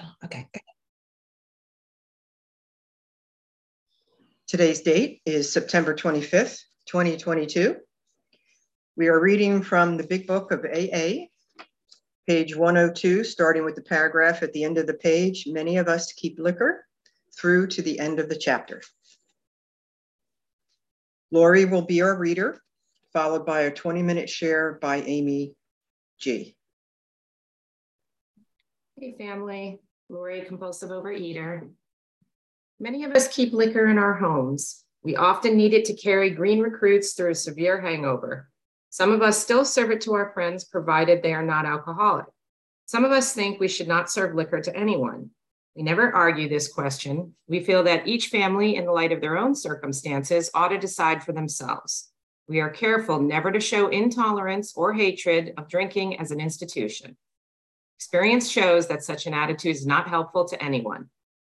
Oh, okay. Today's date is September 25th, 2022. We are reading from the Big Book of AA, page 102, starting with the paragraph at the end of the page. Many of us keep liquor through to the end of the chapter. Lori will be our reader, followed by a 20 minute share by Amy G. Hey family, Lori, compulsive overeater. Many of us keep liquor in our homes. We often need it to carry green recruits through a severe hangover. Some of us still serve it to our friends, provided they are not alcoholic. Some of us think we should not serve liquor to anyone. We never argue this question. We feel that each family, in the light of their own circumstances, ought to decide for themselves. We are careful never to show intolerance or hatred of drinking as an institution. Experience shows that such an attitude is not helpful to anyone.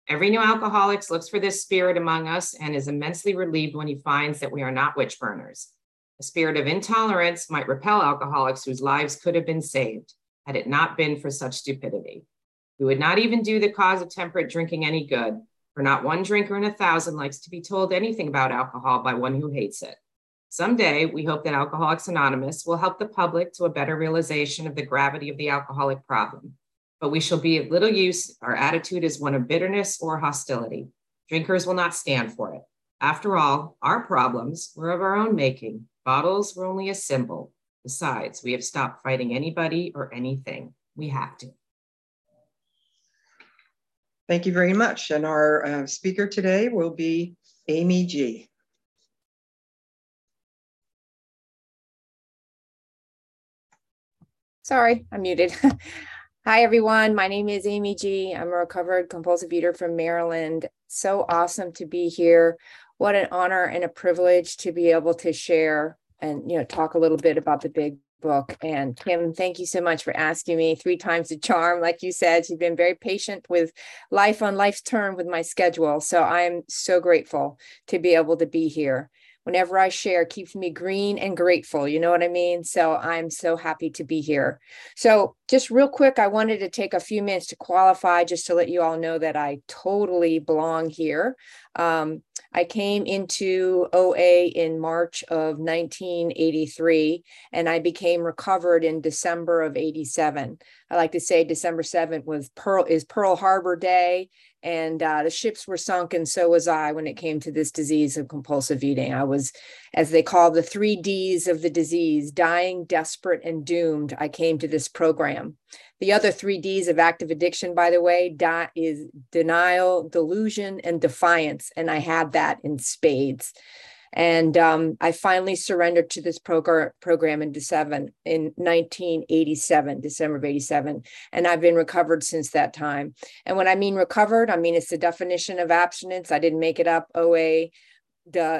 Every new alcoholic looks for this spirit among us and is immensely relieved when he finds that we are not witch burners. A spirit of intolerance might repel alcoholics whose lives could have been saved had it not been for such stupidity. We would not even do the cause of temperate drinking any good, for not one drinker in a thousand likes to be told anything about alcohol by one who hates it. Someday, we hope that Alcoholics Anonymous will help the public to a better realization of the gravity of the alcoholic problem. But we shall be of little use our attitude is one of bitterness or hostility. Drinkers will not stand for it. After all, our problems were of our own making. Bottles were only a symbol. Besides, we have stopped fighting anybody or anything. We have to. Thank you very much. And our uh, speaker today will be Amy G. Sorry, I'm muted. Hi, everyone. My name is Amy G. I'm a recovered compulsive eater from Maryland. So awesome to be here. What an honor and a privilege to be able to share and you know talk a little bit about the big book. And Kim, thank you so much for asking me three times the charm. Like you said, you've been very patient with life on life's turn with my schedule. So I'm so grateful to be able to be here. Whenever I share, keeps me green and grateful. You know what I mean? So I'm so happy to be here. So, just real quick, I wanted to take a few minutes to qualify just to let you all know that I totally belong here. Um, I came into OA in March of 1983 and I became recovered in December of 87. I like to say December 7th was Pearl is Pearl Harbor Day and uh, the ships were sunk and so was I when it came to this disease of compulsive eating. I was as they call the 3 Ds of the disease, dying, desperate and doomed. I came to this program. The other three Ds of active addiction, by the way, dot is denial, delusion, and defiance. And I had that in spades. And um, I finally surrendered to this program program in December in 1987, December of 87. And I've been recovered since that time. And when I mean recovered, I mean it's the definition of abstinence. I didn't make it up. OA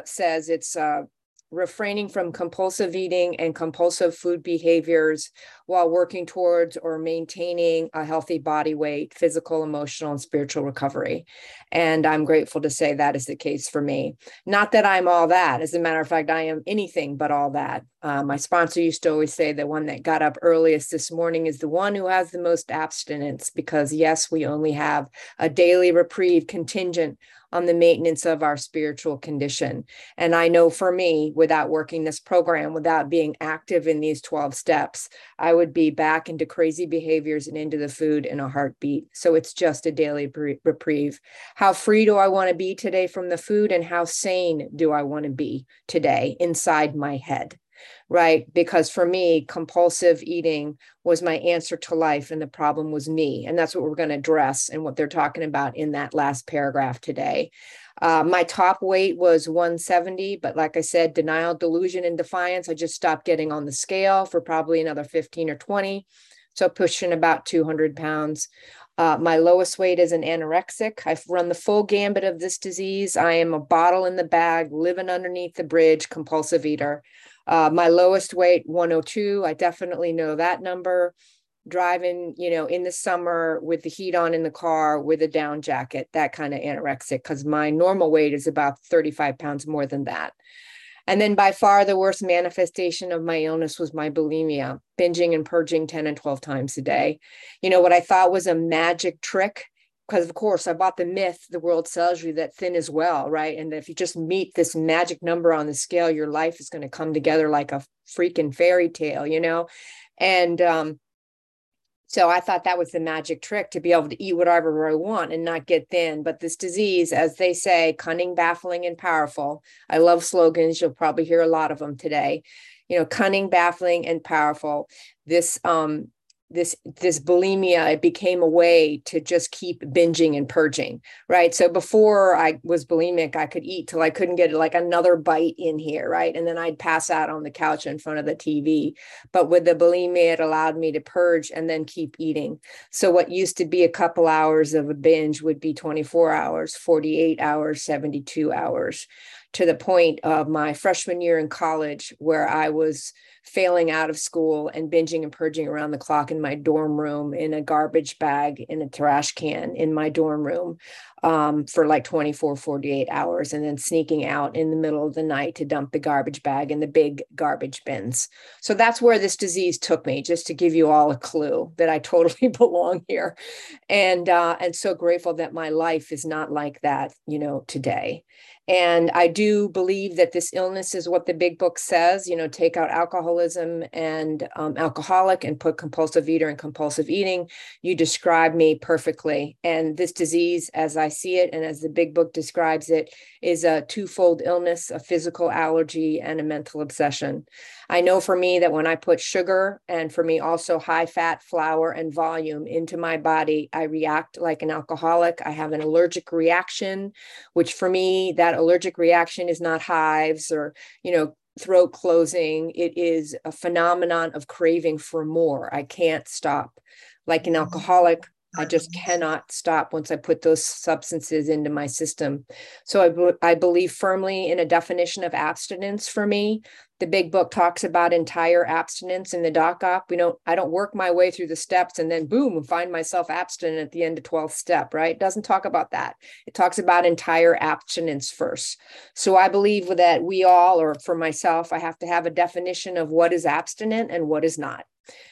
says it's uh, refraining from compulsive eating and compulsive food behaviors while working towards or maintaining a healthy body weight, physical, emotional, and spiritual recovery. And I'm grateful to say that is the case for me. Not that I'm all that. As a matter of fact, I am anything but all that. Uh, my sponsor used to always say the one that got up earliest this morning is the one who has the most abstinence, because yes, we only have a daily reprieve contingent on the maintenance of our spiritual condition. And I know for me, without working this program, without being active in these 12 steps, I would be back into crazy behaviors and into the food in a heartbeat. So it's just a daily reprieve. How free do I want to be today from the food? And how sane do I want to be today inside my head? right? Because for me, compulsive eating was my answer to life, and the problem was me. And that's what we're going to address and what they're talking about in that last paragraph today. Uh, my top weight was 170, but like I said, denial, delusion, and defiance. I just stopped getting on the scale for probably another 15 or 20. So pushing about 200 pounds. Uh, my lowest weight is an anorexic. I've run the full gambit of this disease. I am a bottle in the bag, living underneath the bridge, compulsive eater. Uh, my lowest weight, 102. I definitely know that number. Driving, you know, in the summer with the heat on in the car with a down jacket, that kind of anorexic, because my normal weight is about 35 pounds more than that. And then by far the worst manifestation of my illness was my bulimia, binging and purging 10 and 12 times a day. You know, what I thought was a magic trick because of course I bought the myth the world sells you that thin is well, right? And if you just meet this magic number on the scale, your life is going to come together like a freaking fairy tale, you know? And um, so I thought that was the magic trick to be able to eat whatever I want and not get thin. But this disease, as they say, cunning, baffling, and powerful. I love slogans. You'll probably hear a lot of them today. You know, cunning, baffling, and powerful. This um, this this bulimia it became a way to just keep binging and purging right? So before i was bulimic i could eat till i couldn't get like another bite in here right? And then i'd pass out on the couch in front of the tv but with the bulimia it allowed me to purge and then keep eating. So what used to be a couple hours of a binge would be 24 hours 48 hours 72 hours to the point of my freshman year in college where i was failing out of school and binging and purging around the clock in my dorm room in a garbage bag in a trash can in my dorm room um, for like 24 48 hours and then sneaking out in the middle of the night to dump the garbage bag in the big garbage bins. So that's where this disease took me just to give you all a clue that i totally belong here. And uh, and so grateful that my life is not like that you know today and I do believe that this illness is what the big book says, you know, take out alcoholism and um, alcoholic and put compulsive eater and compulsive eating. You describe me perfectly. And this disease, as I see it, and as the big book describes it, is a twofold illness, a physical allergy and a mental obsession. I know for me that when I put sugar and for me also high fat flour and volume into my body, I react like an alcoholic. I have an allergic reaction, which for me, that allergic reaction is not hives or, you know, throat closing. It is a phenomenon of craving for more. I can't stop. Like an mm-hmm. alcoholic, I just cannot stop once I put those substances into my system. So I, I believe firmly in a definition of abstinence for me the big book talks about entire abstinence in the doc op. We don't i don't work my way through the steps and then boom find myself abstinent at the end of 12th step right? It doesn't talk about that. It talks about entire abstinence first. So i believe that we all or for myself i have to have a definition of what is abstinent and what is not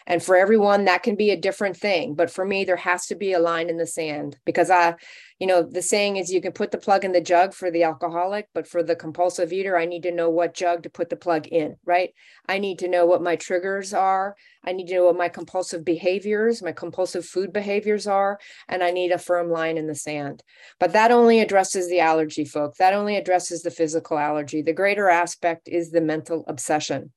and for everyone that can be a different thing but for me there has to be a line in the sand because i you know, the saying is you can put the plug in the jug for the alcoholic, but for the compulsive eater, I need to know what jug to put the plug in, right? I need to know what my triggers are. I need to know what my compulsive behaviors, my compulsive food behaviors are, and I need a firm line in the sand. But that only addresses the allergy, folk. That only addresses the physical allergy. The greater aspect is the mental obsession.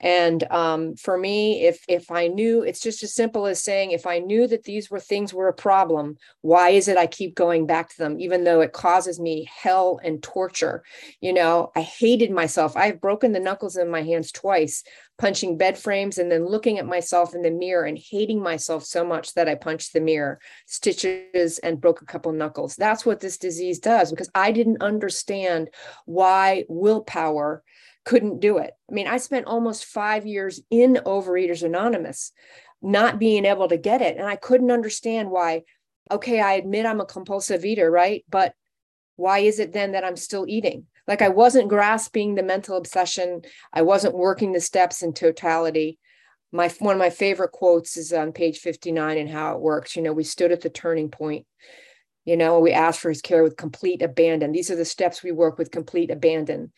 And um, for me, if if I knew, it's just as simple as saying, if I knew that these were things were a problem, why is it I keep going back to them, even though it causes me hell and torture? You know, I hated myself. I've broken the knuckles in my hands twice, punching bed frames and then looking at myself in the mirror and hating myself so much that I punched the mirror, stitches, and broke a couple knuckles. That's what this disease does because I didn't understand why willpower couldn't do it. I mean, I spent almost five years in Overeaters Anonymous not being able to get it. And I couldn't understand why, okay, I admit I'm a compulsive eater, right? But why is it then that I'm still eating? Like I wasn't grasping the mental obsession. I wasn't working the steps in totality. My one of my favorite quotes is on page 59 and how it works. You know, we stood at the turning point. You know, we asked for his care with complete abandon. These are the steps we work with complete abandon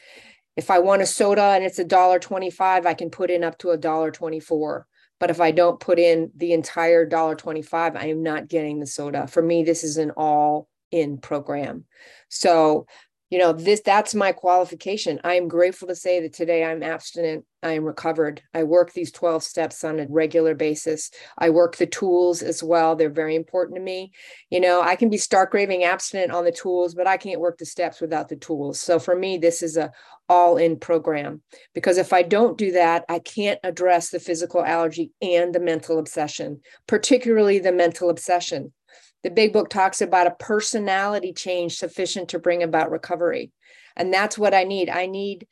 if I want a soda and it's a dollar 25, I can put in up to a dollar 24. But if I don't put in the entire dollar 25, I am not getting the soda. For me, this is an all in program. So you know this that's my qualification i am grateful to say that today i'm abstinent i am recovered. I work these 12 steps on a regular basis. I work the tools as well. They're very important to me. You know i can be stark raving abstinent on the tools but i can't work the steps without the tools. So for me this is a all in program because if i don't do that i can't address the physical allergy and the mental obsession particularly the mental obsession. The big book talks about a personality change sufficient to bring about recovery. And that's what I need. I need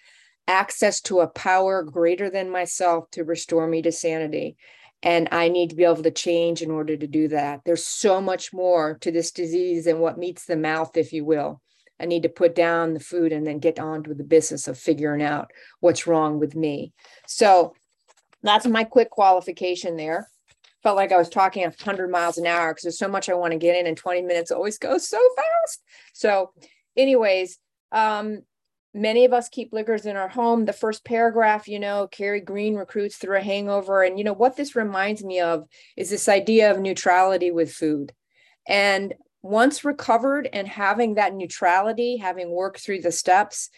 access to a power greater than myself to restore me to sanity. And I need to be able to change in order to do that. There's so much more to this disease than what meets the mouth, if you will. I need to put down the food and then get on to the business of figuring out what's wrong with me. So that's my quick qualification there. felt like I was talking 100 miles an hour because there's so much I want to get in, and 20 minutes always goes so fast. So, anyways, um, many of us keep liquors in our home. The first paragraph, you know, carry Green recruits through a hangover. And, you know, what this reminds me of is this idea of neutrality with food. And once recovered and having that neutrality, having worked through the steps,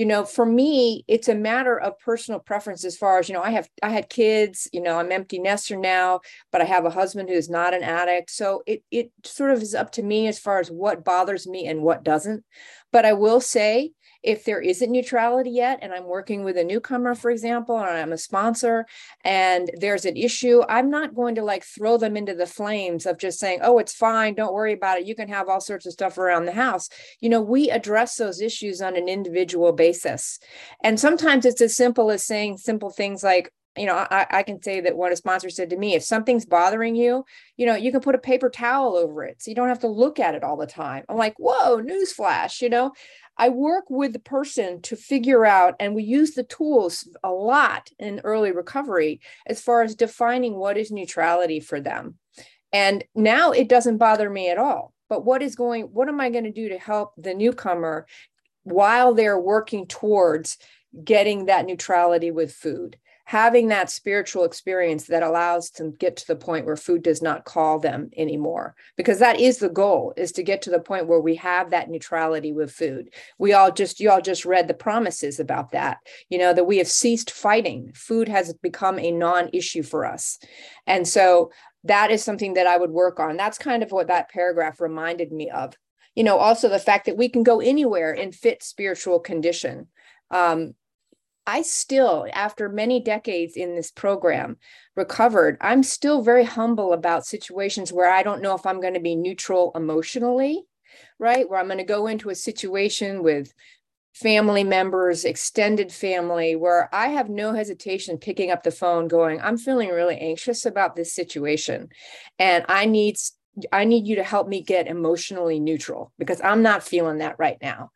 you know for me it's a matter of personal preference as far as you know i have i had kids you know i'm empty nester now but i have a husband who's not an addict so it it sort of is up to me as far as what bothers me and what doesn't but i will say if there isn't neutrality yet, and I'm working with a newcomer, for example, and I'm a sponsor, and there's an issue, I'm not going to like throw them into the flames of just saying, oh, it's fine, don't worry about it. You can have all sorts of stuff around the house. You know, we address those issues on an individual basis. And sometimes it's as simple as saying simple things like, you know, I, I can say that what a sponsor said to me, if something's bothering you, you know, you can put a paper towel over it. So you don't have to look at it all the time. I'm like, whoa, newsflash, you know, I work with the person to figure out, and we use the tools a lot in early recovery as far as defining what is neutrality for them. And now it doesn't bother me at all. But what is going, what am I going to do to help the newcomer while they're working towards getting that neutrality with food? Having that spiritual experience that allows to get to the point where food does not call them anymore. Because that is the goal is to get to the point where we have that neutrality with food. We all just you all just read the promises about that you know that we have ceased fighting. Food has become a non-issue for us. And so that is something that i would work on. That's kind of what that paragraph reminded me of. You know also the fact that we can go anywhere in fit spiritual condition. Um, I still, after many decades in this program, recovered. I'm still very humble about situations where I don't know if I'm going to be neutral emotionally, right? Where I'm going to go into a situation with family members, extended family, where I have no hesitation picking up the phone, going, I'm feeling really anxious about this situation. And I need I need you to help me get emotionally neutral because I'm not feeling that right now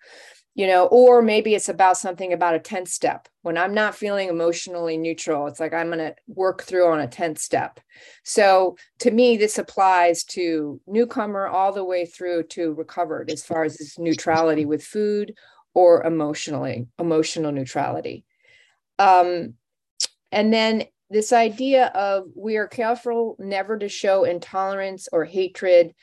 you know or maybe it's about something about a 10th step. When i'm not feeling emotionally neutral it's like i'm going to work through on a 10th step. So to me this applies to newcomer all the way through to recovered as far as this neutrality with food or emotionally emotional neutrality. Um, and then this idea of we are careful never to show intolerance or hatred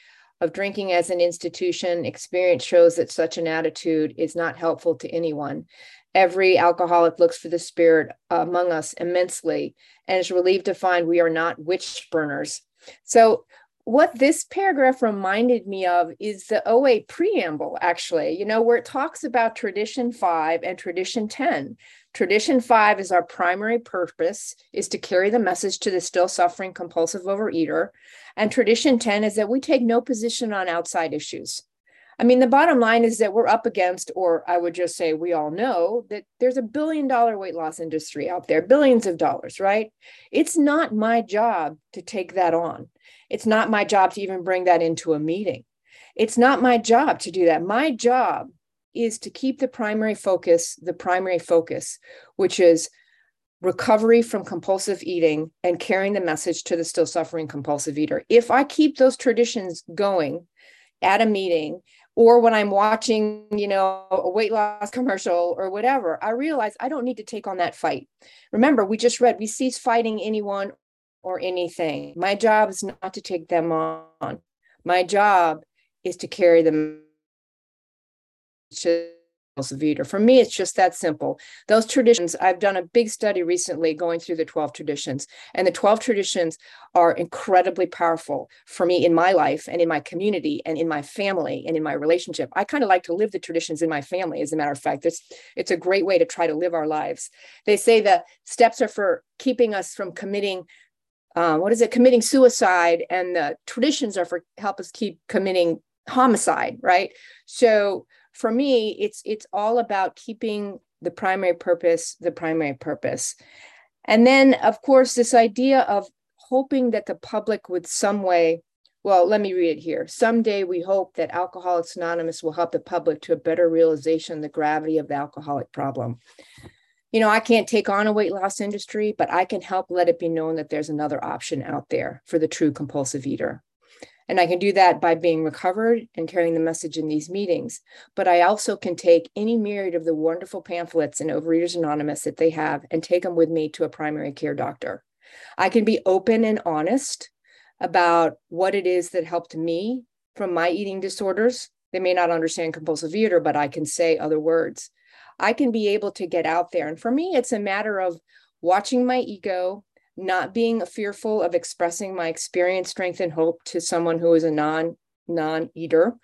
of drinking as an institution, experience shows that such an attitude is not helpful to anyone. Every alcoholic looks for the spirit uh, among us immensely and is relieved to find we are not witch burners. So, what this paragraph reminded me of is the OA preamble, actually, you know, where it talks about tradition five and tradition 10. Tradition five is our primary purpose is to carry the message to the still suffering compulsive overeater. And tradition 10 is that we take no position on outside issues. I mean, the bottom line is that we're up against, or I would just say we all know that there's a billion dollar weight loss industry out there, billions of dollars, right? It's not my job to take that on. It's not my job to even bring that into a meeting. It's not my job to do that. My job is to keep the primary focus, the primary focus, which is recovery from compulsive eating and carrying the message to the still suffering compulsive eater. If I keep those traditions going at a meeting or when I'm watching, you know, a weight loss commercial or whatever, I realize I don't need to take on that fight. Remember, we just read we cease fighting anyone or anything. My job is not to take them on. My job is to carry them to Vita. For me, it's just that simple. Those traditions, I've done a big study recently going through the 12 traditions, and the 12 traditions are incredibly powerful for me in my life and in my community and in my family and in my relationship. I kind of like to live the traditions in my family, as a matter of fact. It's, it's a great way to try to live our lives. They say the steps are for keeping us from committing uh, what is it committing suicide and the traditions are for help us keep committing homicide right? So for me it's it's all about keeping the primary purpose the primary purpose. And then of course this idea of hoping that the public would some way well let me read it here. Someday we hope that alcoholics anonymous will help the public to a better realization of the gravity of the alcoholic problem you know, I can't take on a weight loss industry, but I can help let it be known that there's another option out there for the true compulsive eater. And I can do that by being recovered and carrying the message in these meetings. But I also can take any myriad of the wonderful pamphlets in Overeaters Anonymous that they have and take them with me to a primary care doctor. I can be open and honest about what it is that helped me from my eating disorders. They may not understand compulsive eater, but I can say other words. I can be able to get out there. And for me, it's a matter of watching my ego, not being fearful of expressing my experience, strength, and hope to someone who is a non non eater,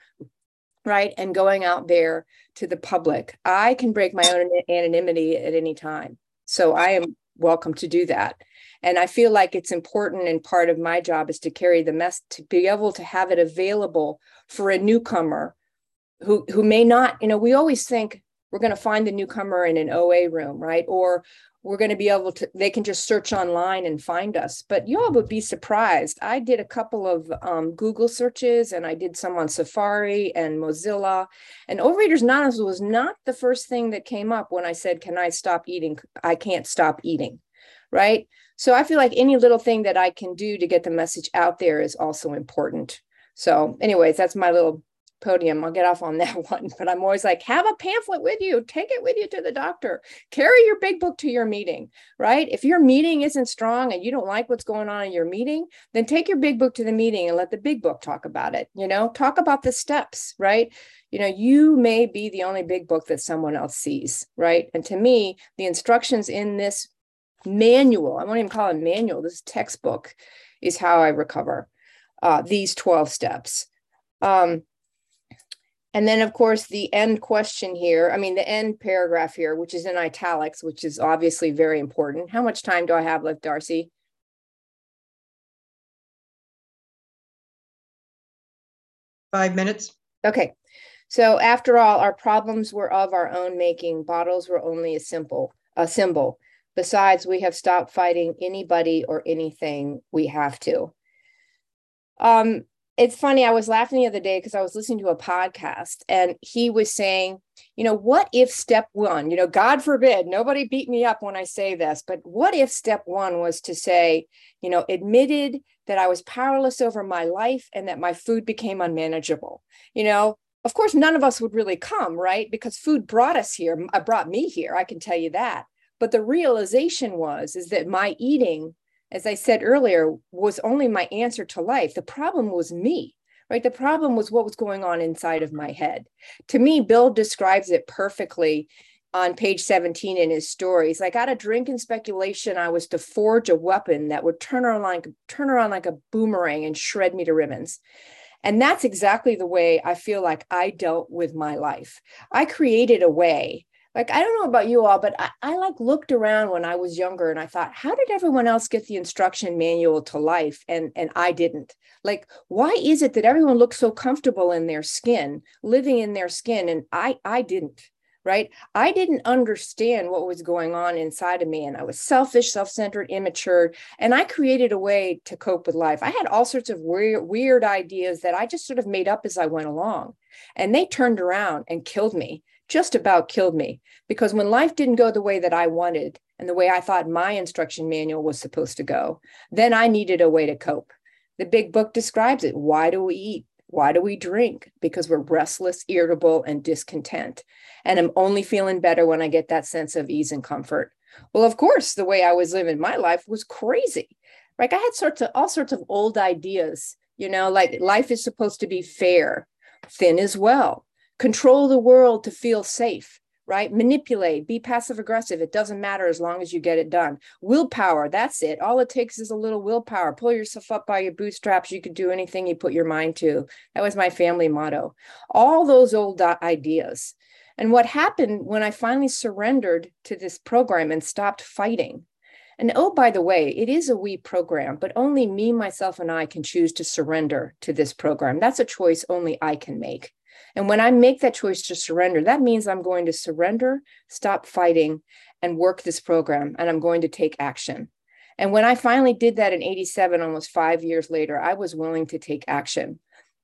right? And going out there to the public. I can break my own anonymity at any time. So I am welcome to do that. And I feel like it's important and part of my job is to carry the mess to be able to have it available for a newcomer who who may not, you know, we always think we're going to find the newcomer in an OA room, right? Or we're going to be able to, they can just search online and find us. But you all would be surprised. I did a couple of um, Google searches and I did some on Safari and Mozilla. And Overeaters Anonymous was not the first thing that came up when I said, Can I stop eating? I can't stop eating, right? So I feel like any little thing that I can do to get the message out there is also important. So, anyways, that's my little podium. I'll get off on that one, but I'm always like, have a pamphlet with you, take it with you to the doctor, carry your big book to your meeting, right? If your meeting isn't strong and you don't like what's going on in your meeting, then take your big book to the meeting and let the big book talk about it. You know, talk about the steps, right? You know, you may be the only big book that someone else sees, right? And to me, the instructions in this manual, I won't even call it manual, this textbook is how I recover uh, these 12 steps. Um, and then, of course, the end question here, I mean, the end paragraph here, which is in italics, which is obviously very important. How much time do I have left, Darcy? Five minutes. Okay. So after all, our problems were of our own making. Bottles were only a simple a symbol. Besides, we have stopped fighting anybody or anything we have to. Um, it's funny. I was laughing the other day because I was listening to a podcast and he was saying, you know, what if step one, you know, God forbid, nobody beat me up when I say this, but what if step one was to say, you know, admitted that I was powerless over my life and that my food became unmanageable? You know, of course, none of us would really come, right? Because food brought us here, uh, brought me here. I can tell you that. But the realization was is that my eating as I said earlier, was only my answer to life. The problem was me, right? The problem was what was going on inside of my head. To me, Bill describes it perfectly on page 17 in his stories. Like, out of drink and speculation, I was to forge a weapon that would turn around like turn around like a boomerang and shred me to ribbons. And that's exactly the way I feel like I dealt with my life. I created a way like i don't know about you all but I, I, like looked around when i was younger and i thought how did everyone else get the instruction manual to life? And and i didn't. Like why is it that everyone looks so comfortable in their skin living in their skin? And i i didn't right? I didn't understand what was going on inside of me and i was selfish self-centered immature and i created a way to cope with life. I had all sorts of weird weird ideas that i just sort of made up as i went along and they turned around and killed me just about killed me because when life didn't go the way that I wanted and the way I thought my instruction manual was supposed to go, then I needed a way to cope. The big book describes it. Why do we eat? Why do we drink? Because we're restless, irritable, and discontent. And I'm only feeling better when I get that sense of ease and comfort. Well, of course, the way I was living my life was crazy. Like I had sorts of all sorts of old ideas, you know, like life is supposed to be fair, thin as well control the world to feel safe right? Manipulate, be passive aggressive. It doesn't matter as long as you get it done. Willpower, that's it. All it takes is a little willpower. Pull yourself up by your bootstraps. You can do anything you put your mind to. That was my family motto. All those old uh, ideas. And what happened when I finally surrendered to this program and stopped fighting? And oh, by the way, it is a we program, but only me, myself, and I can choose to surrender to this program. That's a choice only I can make. And when I make that choice to surrender, that means I'm going to surrender, stop fighting, and work this program, and I'm going to take action. And when I finally did that in 87, almost five years later, I was willing to take action.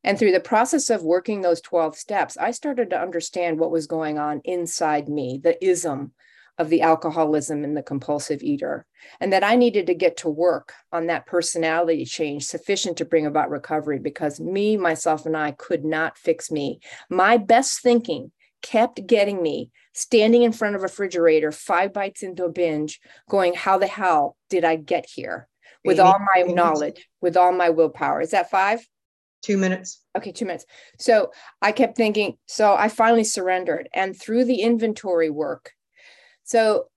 And through the process of working those 12 steps, I started to understand what was going on inside me, the ism of the alcoholism and the compulsive eater, and that I needed to get to work on that personality change sufficient to bring about recovery because me, myself, and I could not fix me. My best thinking kept getting me standing in front of a refrigerator, five bites into a binge, going, How the hell did I get here? With all my knowledge, with all my willpower. Is that five? Two minutes. Okay, two minutes. So I kept thinking, so I finally surrendered. And through the inventory work, so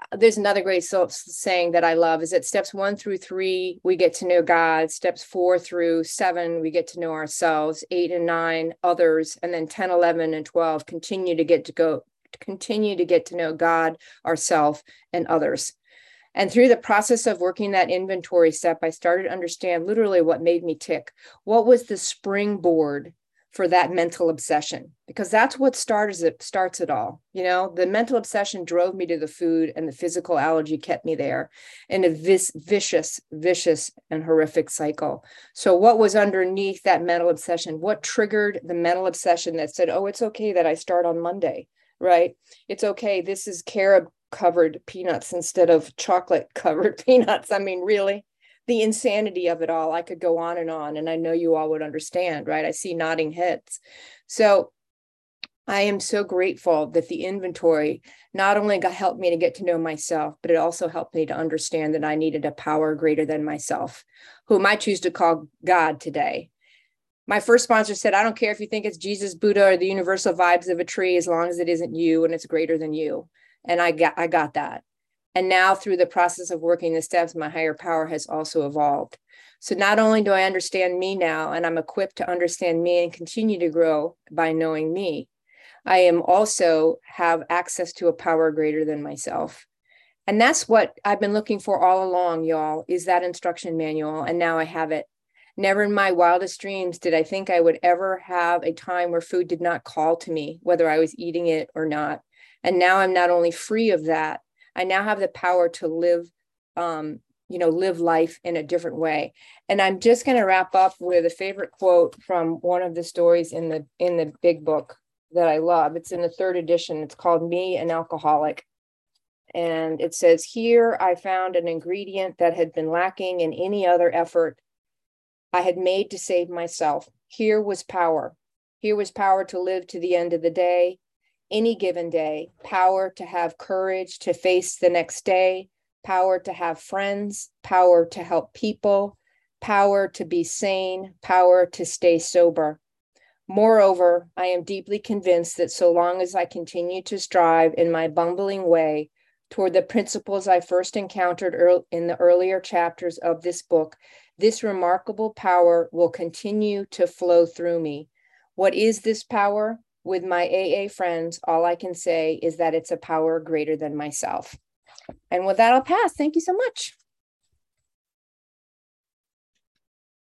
uh, there's another great saying that I love is that steps one through three, we get to know God. Steps four through seven, we get to know ourselves. Eight and nine, others. And then 10, 11, and 12 continue to get to go, continue to get to know God, ourself, and others. And through the process of working that inventory step, I started to understand literally what made me tick. What was the springboard for that mental obsession? Because that's what starts it starts it all. You know, the mental obsession drove me to the food, and the physical allergy kept me there in a vis- vicious, vicious, and horrific cycle. So, what was underneath that mental obsession? What triggered the mental obsession that said, "Oh, it's okay that I start on Monday"? right? It's okay. This is carob covered peanuts instead of chocolate covered peanuts. I mean, really, the insanity of it all. I could go on and on, and I know you all would understand, right? I see nodding heads. So I am so grateful that the inventory not only helped me to get to know myself, but it also helped me to understand that I needed a power greater than myself, whom I choose to call God today. My first sponsor said, I don't care if you think it's Jesus, Buddha, or the universal vibes of a tree, as long as it isn't you and it's greater than you and i got i got that and now through the process of working the steps my higher power has also evolved. So not only do i understand me now and i'm equipped to understand me and continue to grow by knowing me i am also have access to a power greater than myself. And that's what i've been looking for all along y'all is that instruction manual and now i have it. Never in my wildest dreams did I think I would ever have a time where food did not call to me, whether I was eating it or not. And now I'm not only free of that, I now have the power to live, um, you know, live life in a different way. And I'm just going to wrap up with a favorite quote from one of the stories in the in the big book that I love. It's in the third edition. It's called Me an Alcoholic. And it says, Here I found an ingredient that had been lacking in any other effort I had made to save myself. Here was power. Here was power to live to the end of the day, any given day, power to have courage to face the next day, power to have friends, power to help people, power to be sane, power to stay sober. Moreover, I am deeply convinced that so long as I continue to strive in my bumbling way toward the principles I first encountered in the earlier chapters of this book, this remarkable power will continue to flow through me. What is this power? With my AA friends, all I can say is that it's a power greater than myself. And with that, I'll pass. Thank you so much.